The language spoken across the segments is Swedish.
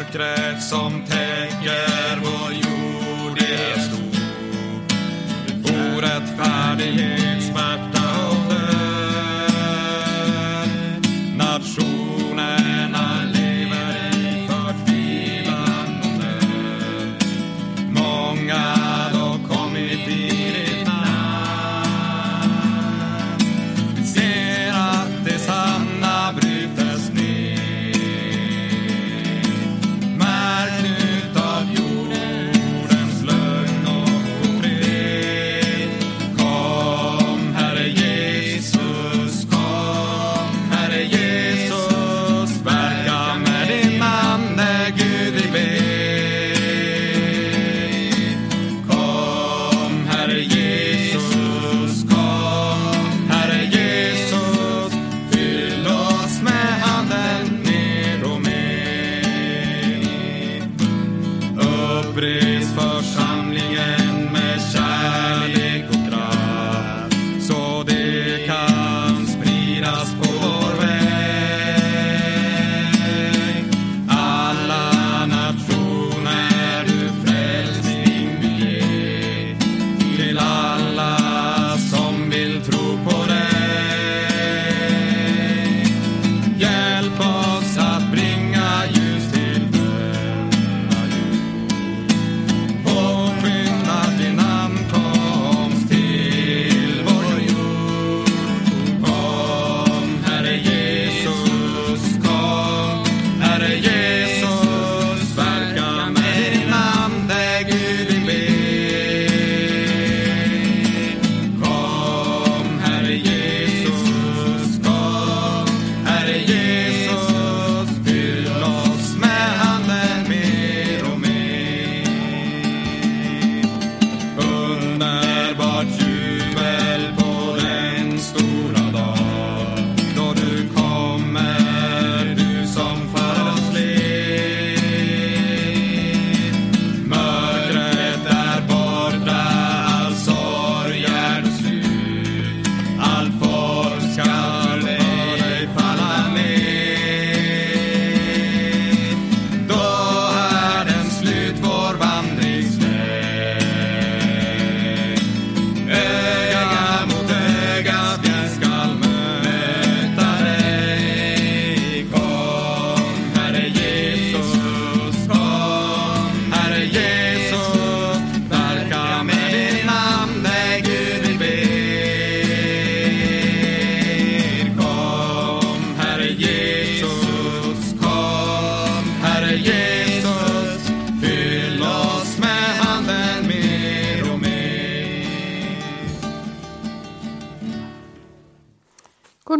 mörkret som täcker vår jord är stort. Orättfärdighet,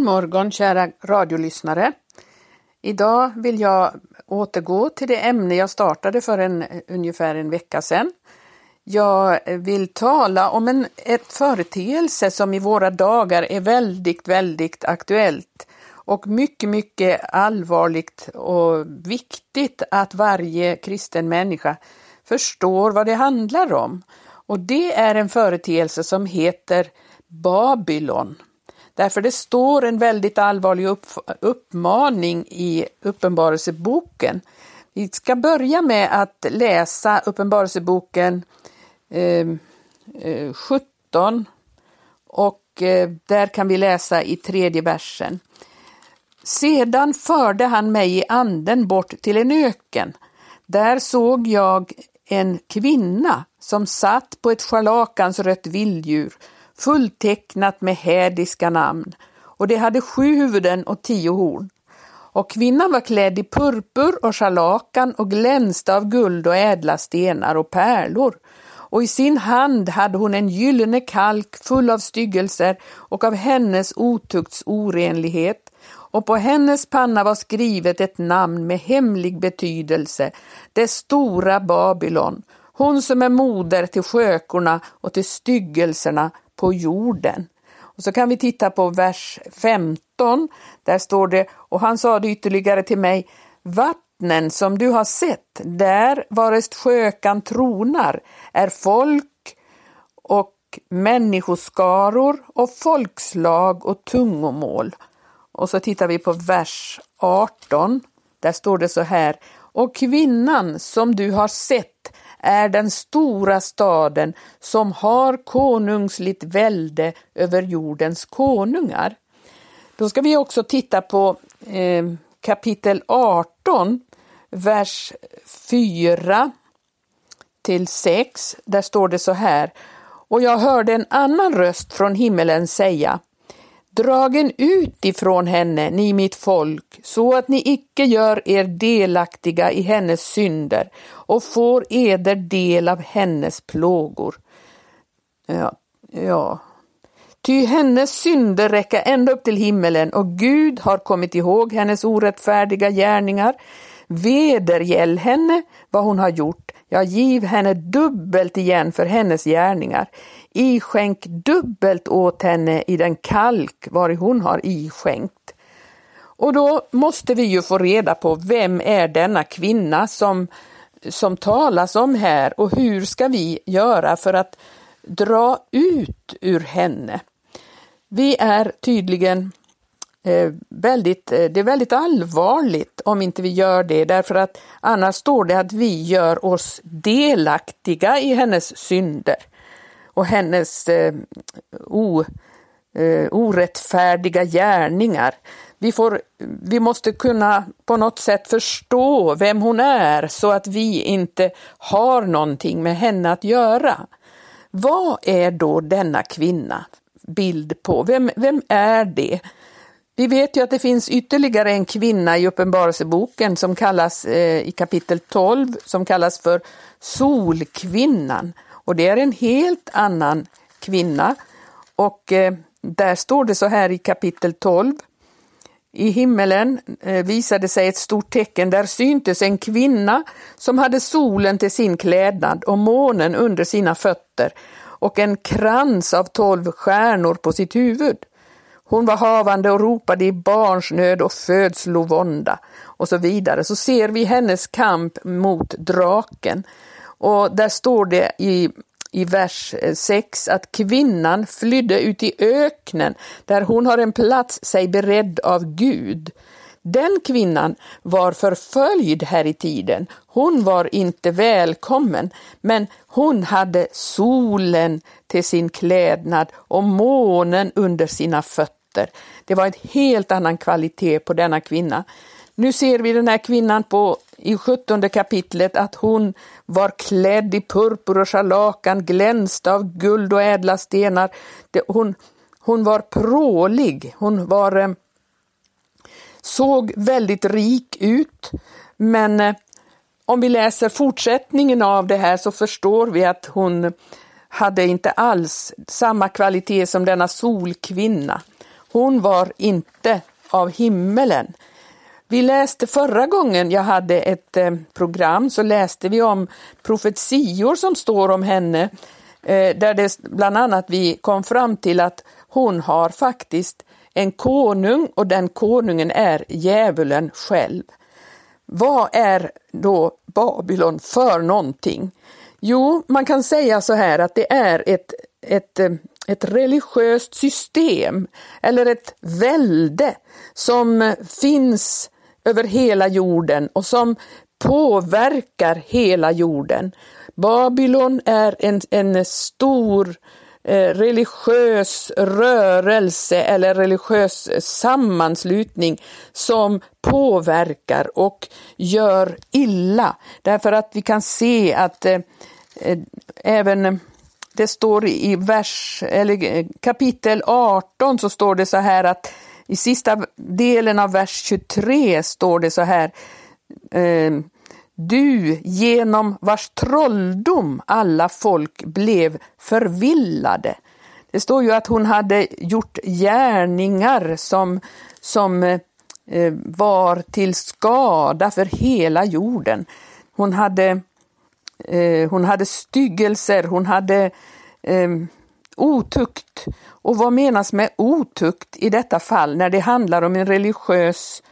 God morgon kära radiolyssnare. Idag vill jag återgå till det ämne jag startade för en, ungefär en vecka sedan. Jag vill tala om en ett företeelse som i våra dagar är väldigt, väldigt aktuellt och mycket, mycket allvarligt och viktigt att varje kristen människa förstår vad det handlar om. Och det är en företeelse som heter Babylon. Därför det står en väldigt allvarlig upp, uppmaning i Uppenbarelseboken. Vi ska börja med att läsa Uppenbarelseboken eh, eh, 17 och eh, där kan vi läsa i tredje versen. Sedan förde han mig i anden bort till en öken. Där såg jag en kvinna som satt på ett scharlakansrött vilddjur fulltecknat med hädiska namn och det hade sju huvuden och tio horn. Och kvinnan var klädd i purpur och scharlakan och glänste av guld och ädla stenar och pärlor. Och i sin hand hade hon en gyllene kalk full av styggelser och av hennes otukts orenlighet. Och på hennes panna var skrivet ett namn med hemlig betydelse, det stora Babylon, hon som är moder till skökorna och till styggelserna på jorden. Och så kan vi titta på vers 15. Där står det, och han sade ytterligare till mig, vattnen som du har sett, där varest sjökan tronar, är folk och människoskaror och folkslag och tungomål. Och så tittar vi på vers 18. Där står det så här, och kvinnan som du har sett är den stora staden som har konungsligt välde över jordens konungar. Då ska vi också titta på eh, kapitel 18, vers 4 till 6. Där står det så här. Och jag hörde en annan röst från himmelen säga Dragen ut ifrån henne, ni mitt folk, så att ni icke gör er delaktiga i hennes synder och får eder del av hennes plågor. Ja, ja. Ty hennes synder räcker ända upp till himmelen och Gud har kommit ihåg hennes orättfärdiga gärningar. Vedergäll henne vad hon har gjort, ja, giv henne dubbelt igen för hennes gärningar. Iskänk dubbelt åt henne i den kalk vari hon har iskänkt. Och då måste vi ju få reda på vem är denna kvinna som, som talas om här och hur ska vi göra för att dra ut ur henne? Vi är tydligen eh, väldigt, eh, det är väldigt allvarligt om inte vi gör det därför att annars står det att vi gör oss delaktiga i hennes synder och hennes eh, o, eh, orättfärdiga gärningar. Vi, får, vi måste kunna på något sätt förstå vem hon är så att vi inte har någonting med henne att göra. Vad är då denna kvinna bild på? Vem, vem är det? Vi vet ju att det finns ytterligare en kvinna i Uppenbarelseboken som kallas eh, i kapitel 12 som kallas för Solkvinnan. Och det är en helt annan kvinna. Och eh, där står det så här i kapitel 12. I himmelen eh, visade sig ett stort tecken, där syntes en kvinna som hade solen till sin klädnad och månen under sina fötter och en krans av tolv stjärnor på sitt huvud. Hon var havande och ropade i barnsnöd och födslovånda och så vidare. Så ser vi hennes kamp mot draken och där står det i, i vers eh, 6 att kvinnan flydde ut i öknen där hon har en plats sig beredd av Gud. Den kvinnan var förföljd här i tiden. Hon var inte välkommen, men hon hade solen till sin klädnad och månen under sina fötter. Det var en helt annan kvalitet på denna kvinna. Nu ser vi den här kvinnan på, i 17 kapitlet att hon var klädd i purpur och scharlakan, glänste av guld och ädla stenar. Det, hon, hon var prålig, hon var, eh, såg väldigt rik ut. Men eh, om vi läser fortsättningen av det här så förstår vi att hon hade inte alls samma kvalitet som denna solkvinna. Hon var inte av himmelen. Vi läste förra gången jag hade ett eh, program så läste vi om profetior som står om henne eh, där det bland annat vi kom fram till att hon har faktiskt en konung och den konungen är djävulen själv. Vad är då Babylon för någonting? Jo, man kan säga så här att det är ett, ett, eh, ett religiöst system eller ett välde som finns över hela jorden och som påverkar hela jorden. Babylon är en, en stor eh, religiös rörelse eller religiös sammanslutning som påverkar och gör illa. Därför att vi kan se att eh, eh även eh, det står i vers, eller eh, kapitel 18 så står det så här att i sista delen av vers 23 står det så här. Eh, du genom vars trolldom alla folk blev förvillade. Det står ju att hon hade gjort gärningar som, som eh, var till skada för hela jorden. Hon hade, eh, hon hade styggelser, hon hade eh, otukt. Och vad menas med otukt i detta fall när det handlar om en religiös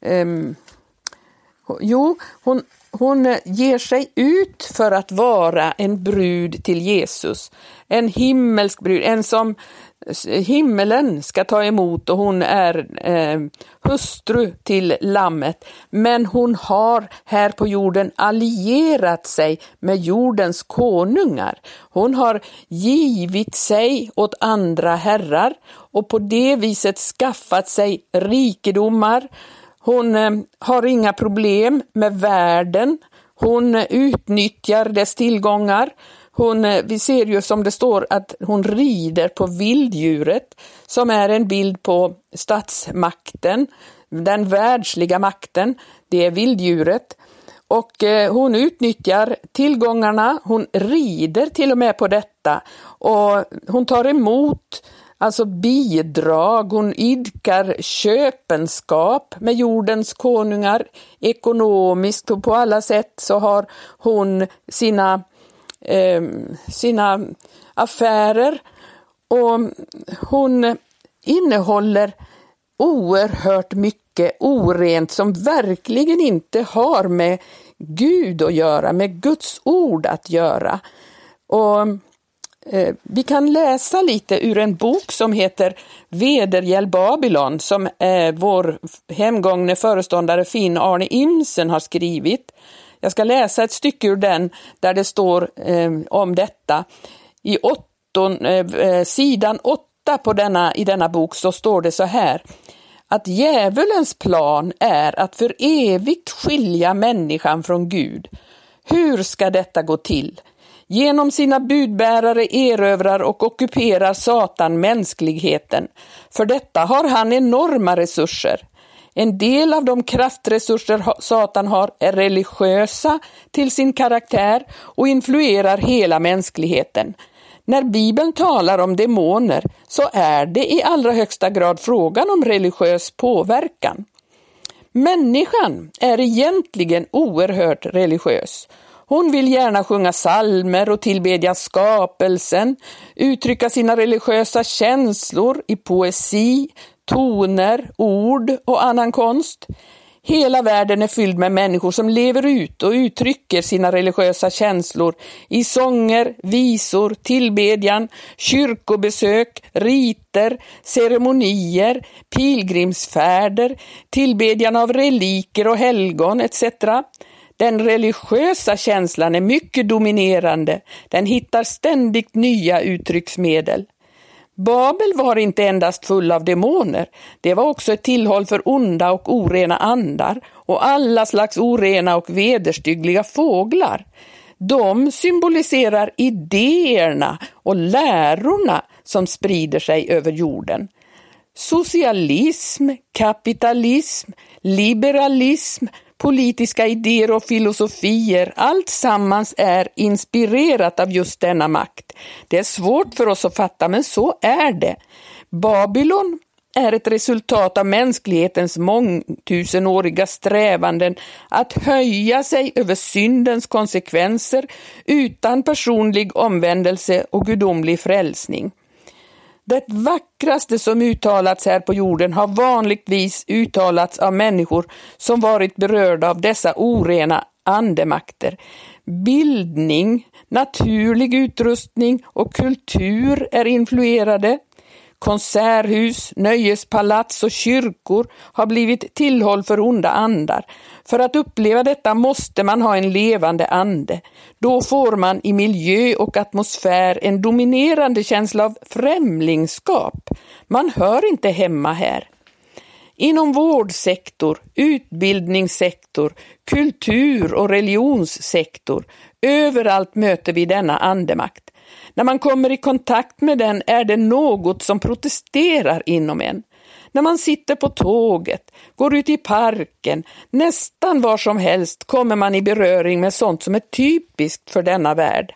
um, Jo, hon, hon ger sig ut för att vara en brud till Jesus. En himmelsk brud, en som himmelen ska ta emot och hon är eh, hustru till lammet. Men hon har här på jorden allierat sig med jordens konungar. Hon har givit sig åt andra herrar och på det viset skaffat sig rikedomar. Hon eh, har inga problem med världen. Hon utnyttjar dess tillgångar. Hon, eh, vi ser ju som det står att hon rider på vilddjuret som är en bild på statsmakten, den världsliga makten, det är vilddjuret. Och eh, hon utnyttjar tillgångarna, hon rider till och med på detta. Och hon tar emot alltså bidrag, hon idkar köpenskap med jordens konungar. Ekonomiskt och på alla sätt så har hon sina eh, sina affärer och hon innehåller oerhört mycket orent som verkligen inte har med Gud att göra, med Guds ord att göra. Och eh, Vi kan läsa lite ur en bok som heter Vedergäll Babylon som eh, vår hemgångne föreståndare Finn Arne Imsen har skrivit. Jag ska läsa ett stycke ur den där det står eh, om detta. I åtton, eh, eh sidan 8 på denna, i denna bok så står det så här att djävulens plan är att för evigt skilja människan från Gud. Hur ska detta gå till? Genom sina budbärare erövrar och ockuperar Satan mänskligheten. För detta har han enorma resurser. En del av de kraftresurser Satan har är religiösa till sin karaktär och influerar hela mänskligheten. När Bibeln talar om demoner så är det i allra högsta grad frågan om religiös påverkan. Människan är egentligen oerhört religiös. Hon vill gärna sjunga salmer och tillbedja skapelsen, uttrycka sina religiösa känslor i poesi, toner, ord och annan konst. Hela världen är fylld med människor som lever ut och uttrycker sina religiösa känslor i sånger, visor, tillbedjan, kyrkobesök, riter, ceremonier, pilgrimsfärder, tillbedjan av reliker och helgon etc. Den religiösa känslan är mycket dominerande. Den hittar ständigt nya uttrycksmedel. Babel var inte endast full av demoner, det var också ett tillhåll för onda och orena andar och alla slags orena och vederstyggliga fåglar. De symboliserar idéerna och lärorna som sprider sig över jorden. Socialism, kapitalism, liberalism, politiska idéer och filosofier, allt sammans är inspirerat av just denna makt. Det är svårt för oss att fatta, men så är det. Babylon är ett resultat av mänsklighetens mångtusenåriga strävanden att höja sig över syndens konsekvenser utan personlig omvändelse och gudomlig frälsning. Det vackraste som uttalats här på jorden har vanligtvis uttalats av människor som varit berörda av dessa orena andemakter. Bildning, naturlig utrustning och kultur är influerade. Konserthus, nöjespalats och kyrkor har blivit tillhåll för onda andar. För att uppleva detta måste man ha en levande ande. Då får man i miljö och atmosfär en dominerande känsla av främlingskap. Man hör inte hemma här. Inom vårdsektor, utbildningssektor, kultur och religionssektor, överallt möter vi denna andemakt. När man kommer i kontakt med den är det något som protesterar inom en. När man sitter på tåget, går ut i parken, nästan var som helst kommer man i beröring med sånt som är typiskt för denna värld.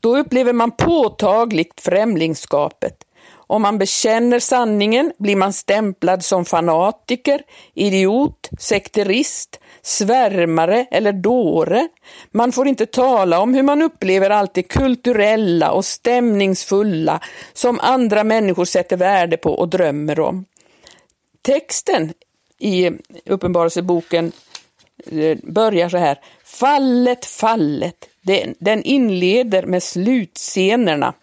Då upplever man påtagligt främlingskapet. Om man bekänner sanningen blir man stämplad som fanatiker, idiot, sekterist, svärmare eller dåre. Man får inte tala om hur man upplever allt det kulturella och stämningsfulla som andra människor sätter värde på och drömmer om. Texten i Uppenbarelseboken eh, börjar så här. Fallet, fallet. Den inleder med slutscenerna.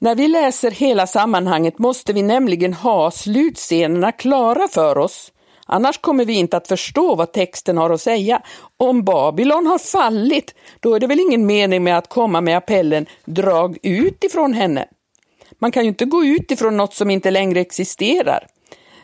När vi läser hela sammanhanget måste vi nämligen ha slutscenerna klara för oss. Annars kommer vi inte att förstå vad texten har att säga. Om Babylon har fallit, då är det väl ingen mening med att komma med appellen drag ut ifrån henne. Man kan ju inte gå ut ifrån något som inte längre existerar.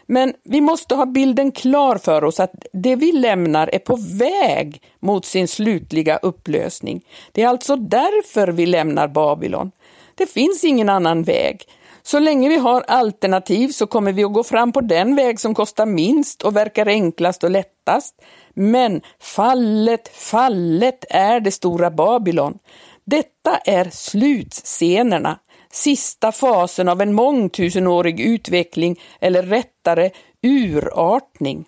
Men vi måste ha bilden klar för oss att det vi lämnar är på väg mot sin slutliga upplösning. Det är alltså därför vi lämnar Babylon. Det finns ingen annan väg. Så länge vi har alternativ så kommer vi att gå fram på den väg som kostar minst och verkar enklast och lättast. Men fallet, fallet är det stora Babylon. Detta är slutscenerna, sista fasen av en mångtusenårig utveckling eller rättare urartning.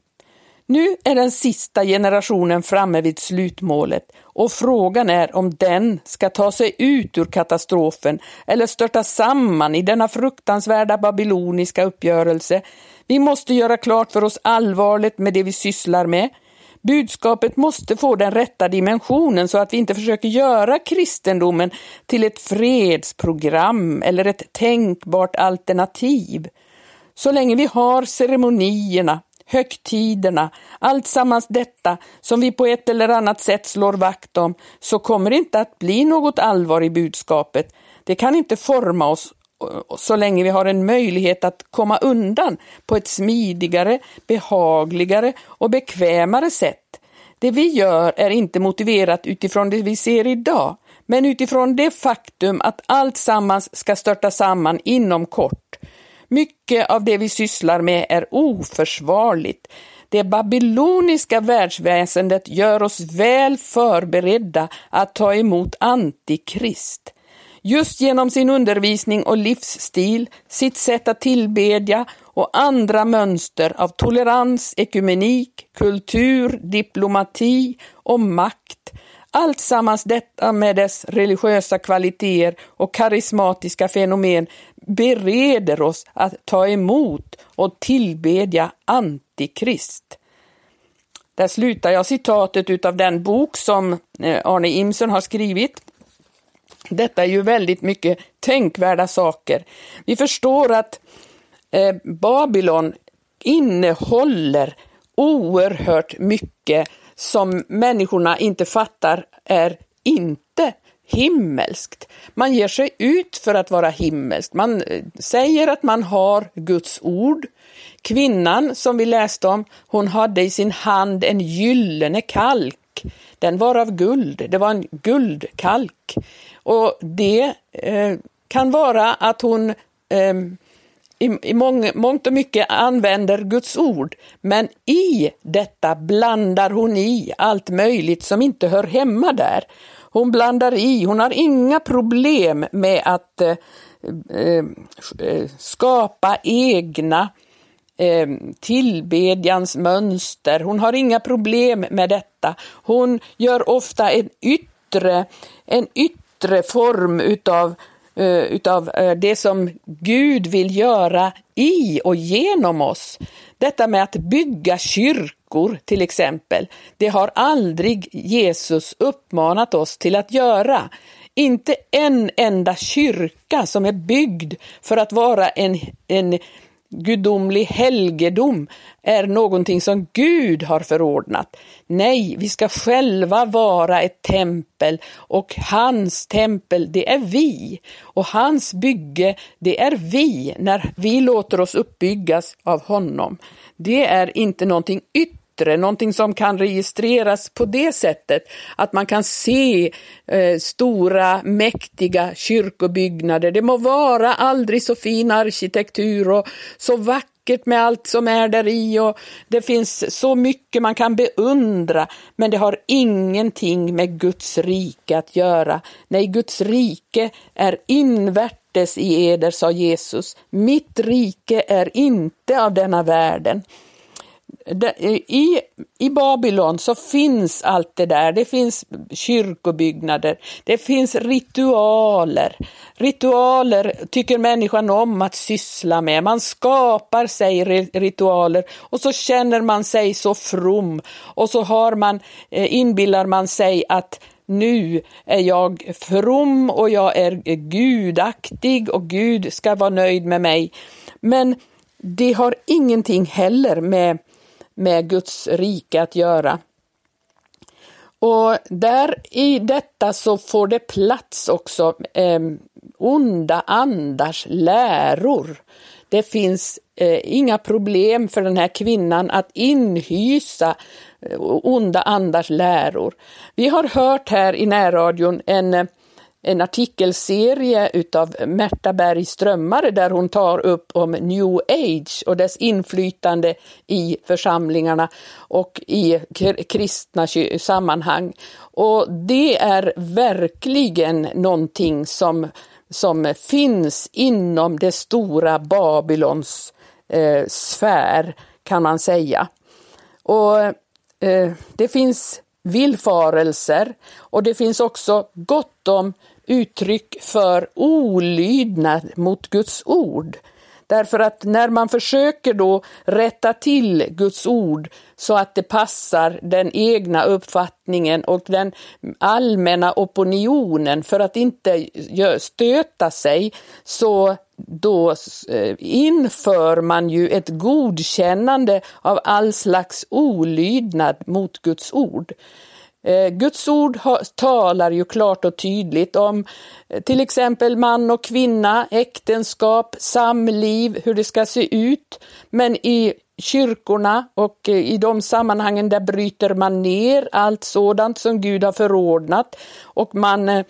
Nu är den sista generationen framme vid slutmålet och frågan är om den ska ta sig ut ur katastrofen eller störta samman i denna fruktansvärda babyloniska uppgörelse. Vi måste göra klart för oss allvarligt med det vi sysslar med. Budskapet måste få den rätta dimensionen så att vi inte försöker göra kristendomen till ett fredsprogram eller ett tänkbart alternativ. Så länge vi har ceremonierna, högtiderna, allt sammans detta som vi på ett eller annat sätt slår vakt om, så kommer det inte att bli något allvar i budskapet. Det kan inte forma oss eh, så länge vi har en möjlighet att komma undan på ett smidigare, behagligare och bekvämare sätt. Det vi gör är inte motiverat utifrån det vi ser idag, men utifrån det faktum att allt sammans ska störta samman inom kort mycket av det vi sysslar med är oförsvarligt. Det babyloniska världsväsendet gör oss väl förberedda att ta emot Antikrist. Just genom sin undervisning och livsstil, sitt sätt att tillbedja och andra mönster av tolerans, ekumenik, kultur, diplomati och makt Alltsammans detta med dess religiösa kvaliteter och karismatiska fenomen bereder oss att ta emot och tillbedja Antikrist. Där slutar jag citatet av den bok som eh, Arne Imsen har skrivit. Detta är ju väldigt mycket tänkvärda saker. Vi förstår att eh, Babylon innehåller oerhört mycket som människorna inte fattar är inte himmelskt. Man ger sig ut för att vara himmelskt. Man eh, säger att man har Guds ord. Kvinnan som vi läste om, hon hade i sin hand en gyllene kalk. Den var av guld, det var en guldkalk. Och det eh, kan vara att hon eh, i, i mång, mångt och mycket använder Guds ord, men i detta blandar hon i allt möjligt som inte hör hemma där. Hon blandar i, hon har inga problem med att eh, eh, eh, skapa egna eh, tillbedjans mönster. Hon har inga problem med detta. Hon gör ofta en yttre, en yttre form utav uh, utav uh, det som Gud vill göra i och genom oss. Detta med att bygga kyrkor till exempel, det har aldrig Jesus uppmanat oss till att göra. Inte en enda kyrka som är byggd för att vara en, en gudomlig helgedom är någonting som Gud har förordnat. Nej, vi ska själva vara ett tempel och hans tempel, det är vi. Och hans bygge, det är vi när vi låter oss uppbyggas av honom. Det är inte någonting yttre yttre, någonting som kan registreras på det sättet att man kan se eh, stora mäktiga kyrkobyggnader. Det må vara aldrig så fin arkitektur och så vackert med allt som är där i och det finns så mycket man kan beundra, men det har ingenting med Guds rike att göra. Nej, Guds rike är invärtes i eder, sa Jesus. Mitt rike är inte av denna världen i, I Babylon så finns allt det där. Det finns kyrkobyggnader, det finns ritualer. Ritualer tycker människan om att syssla med. Man skapar sig ritualer och så känner man sig så from och så har man, eh, inbillar man sig att nu är jag from och jag är gudaktig och Gud ska vara nöjd med mig. Men det har ingenting heller med, med Guds rike att göra. Och där i detta så får det plats också eh, onda andars läror. Det finns eh, inga problem för den här kvinnan att inhysa eh, onda andars läror. Vi har hört här i närradion en eh, en artikelserie utav Märta Berg Strömmare där hon tar upp om new age och dess inflytande i församlingarna och i kristna sammanhang. Och det är verkligen någonting som, som finns inom det stora Babylons eh, sfär kan man säga. Och eh, det finns villfarelser och det finns också gott om uttryck för olydnad mot Guds ord. Därför att när man försöker då rätta till Guds ord så att det passar den egna uppfattningen och den allmänna opinionen för att inte stöta sig, så då eh, inför man ju ett godkännande av all slags olydnad mot Guds ord. Eh, Guds ord talar ju klart och tydligt om eh, till exempel man och kvinna, äktenskap, samliv, hur det ska se ut. Men i kyrkorna och eh, i de sammanhangen där bryter man ner allt sådant som Gud har förordnat och man,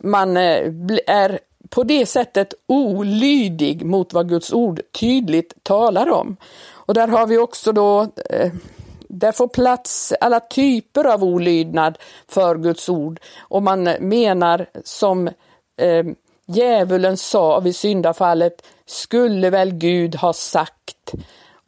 man är på det sättet olydig mot vad Guds ord tydligt talar om. Och där har vi också då där får plats alla typer av olydnad för Guds ord och man menar som eh, djävulen sa vid syndafallet, skulle väl Gud ha sagt.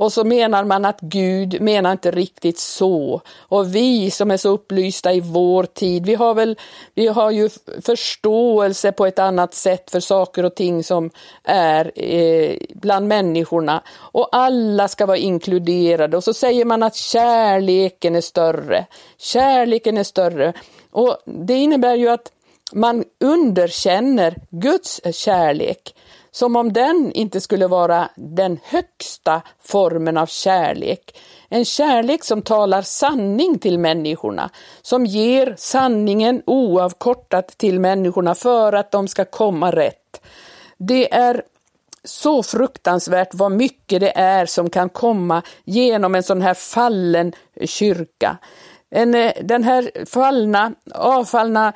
Och så menar man att Gud menar inte riktigt så. Och vi som är så upplysta i vår tid, vi har väl, vi har ju förståelse på ett annat sätt för saker och ting som är eh, bland människorna. Och alla ska vara inkluderade. Och så säger man att kärleken är större. Kärleken är större. Och det innebär ju att man underkänner Guds kärlek som om den inte skulle vara den högsta formen av kärlek. En kärlek som talar sanning till människorna, som ger sanningen oavkortat till människorna för att de ska komma rätt. Det är så fruktansvärt vad mycket det är som kan komma genom en sån här fallen kyrka. En, eh, den här fallna, avfallna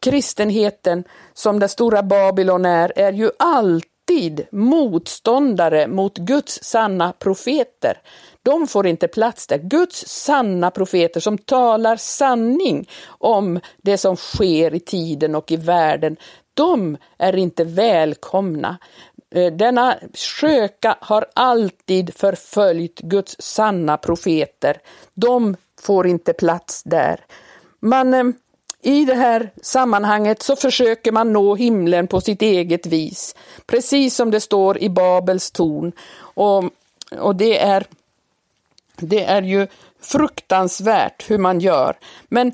kristenheten som det stora Babylon är, är ju allt alltid motståndare mot Guds sanna profeter. De får inte plats där. Guds sanna profeter som talar sanning om det som sker i tiden och i världen, de är inte välkomna. Eh, denna sköka har alltid förföljt Guds sanna profeter. De får inte plats där. Man eh, i det här sammanhanget så försöker man nå himlen på sitt eget vis, precis som det står i Babels torn. Och, och det, är, det är ju fruktansvärt hur man gör. Men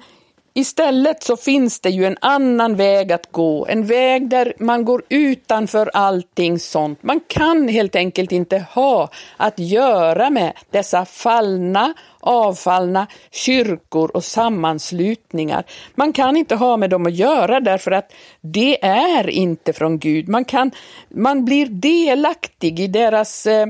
Istället så finns det ju en annan väg att gå, en väg där man går utanför allting sånt. Man kan helt enkelt inte ha att göra med dessa fallna, avfallna kyrkor och sammanslutningar. Man kan inte ha med dem att göra därför att det är inte från Gud. Man, kan, man blir delaktig i deras eh,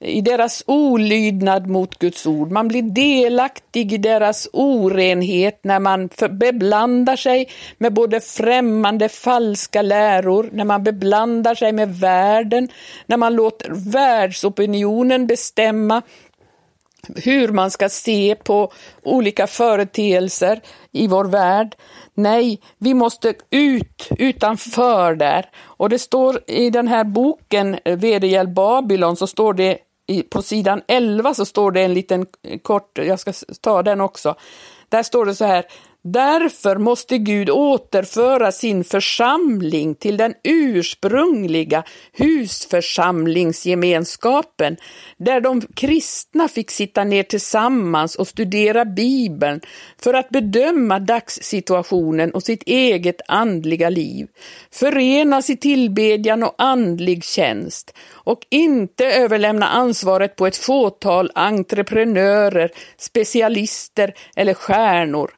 i deras olydnad mot Guds ord. Man blir delaktig i deras orenhet när man beblandar sig med både främmande falska läror, när man beblandar sig med världen, när man låter världsopinionen bestämma hur man ska se på olika företeelser i vår värld. Nej, vi måste ut utanför där. Och det står i den här boken Vedergäll Babylon så står det på sidan 11 så står det en liten kort, jag ska ta den också. Där står det så här, Därför måste Gud återföra sin församling till den ursprungliga husförsamlingsgemenskapen, där de kristna fick sitta ner tillsammans och studera Bibeln för att bedöma dagssituationen och sitt eget andliga liv, förenas i tillbedjan och andlig tjänst och inte överlämna ansvaret på ett fåtal entreprenörer, specialister eller stjärnor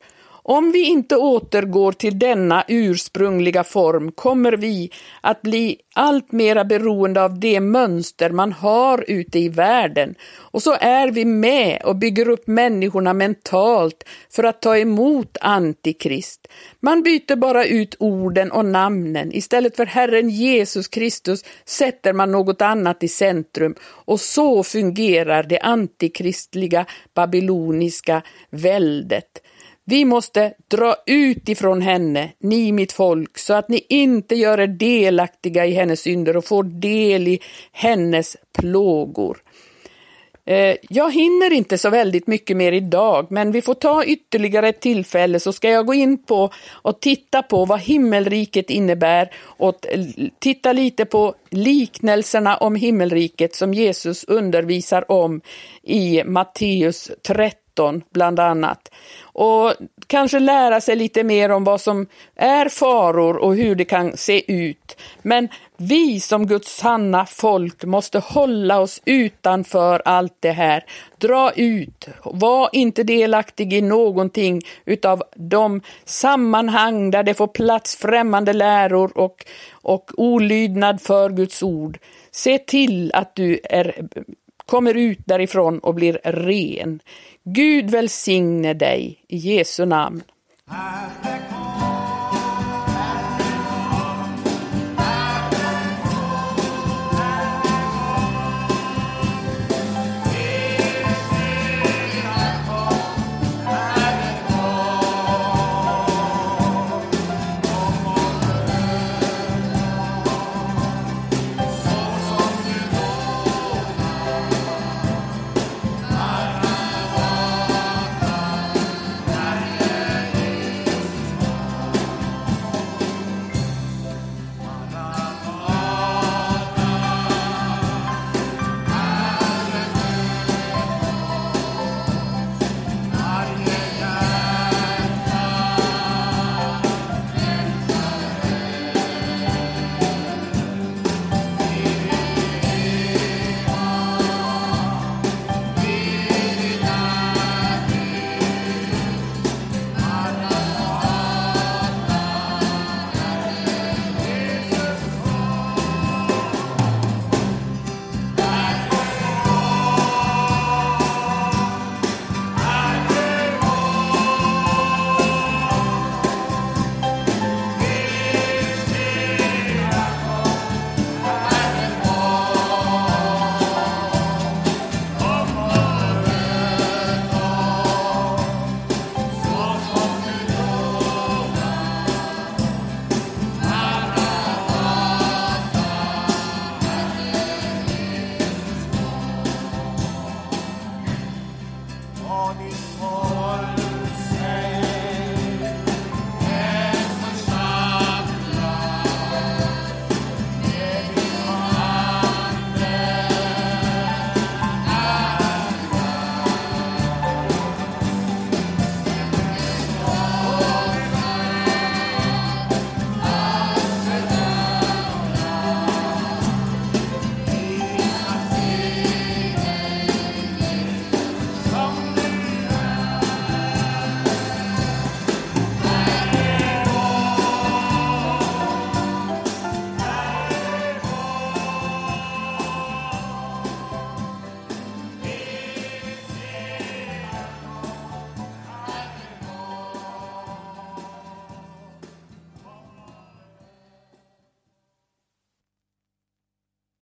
om vi inte återgår till denna ursprungliga form kommer vi att bli allt mera beroende av det mönster man har ute i världen och så är vi med och bygger upp människorna mentalt för att ta emot Antikrist. Man byter bara ut orden och namnen. Istället för Herren Jesus Kristus sätter man något annat i centrum och så fungerar det antikristliga babyloniska väldet. Vi måste dra ut ifrån henne, ni mitt folk, så att ni inte gör er delaktiga i hennes synder och får del i hennes plågor. Eh, jag hinner inte så väldigt mycket mer idag, men vi får ta ytterligare ett tillfälle så ska jag gå in på och titta på vad himmelriket innebär och titta lite på liknelserna om himmelriket som Jesus undervisar om i Matteus 13 bland annat och kanske lära sig lite mer om vad som är faror och hur det kan se ut. Men vi som Guds sanna folk måste hålla oss utanför allt det här. Dra ut, var inte delaktig i någonting utav de sammanhang där det får plats främmande läror och, och olydnad för Guds ord. Se till att du är, kommer ut därifrån och blir ren. Gud välsigne dig i Jesu namn. morning, morning.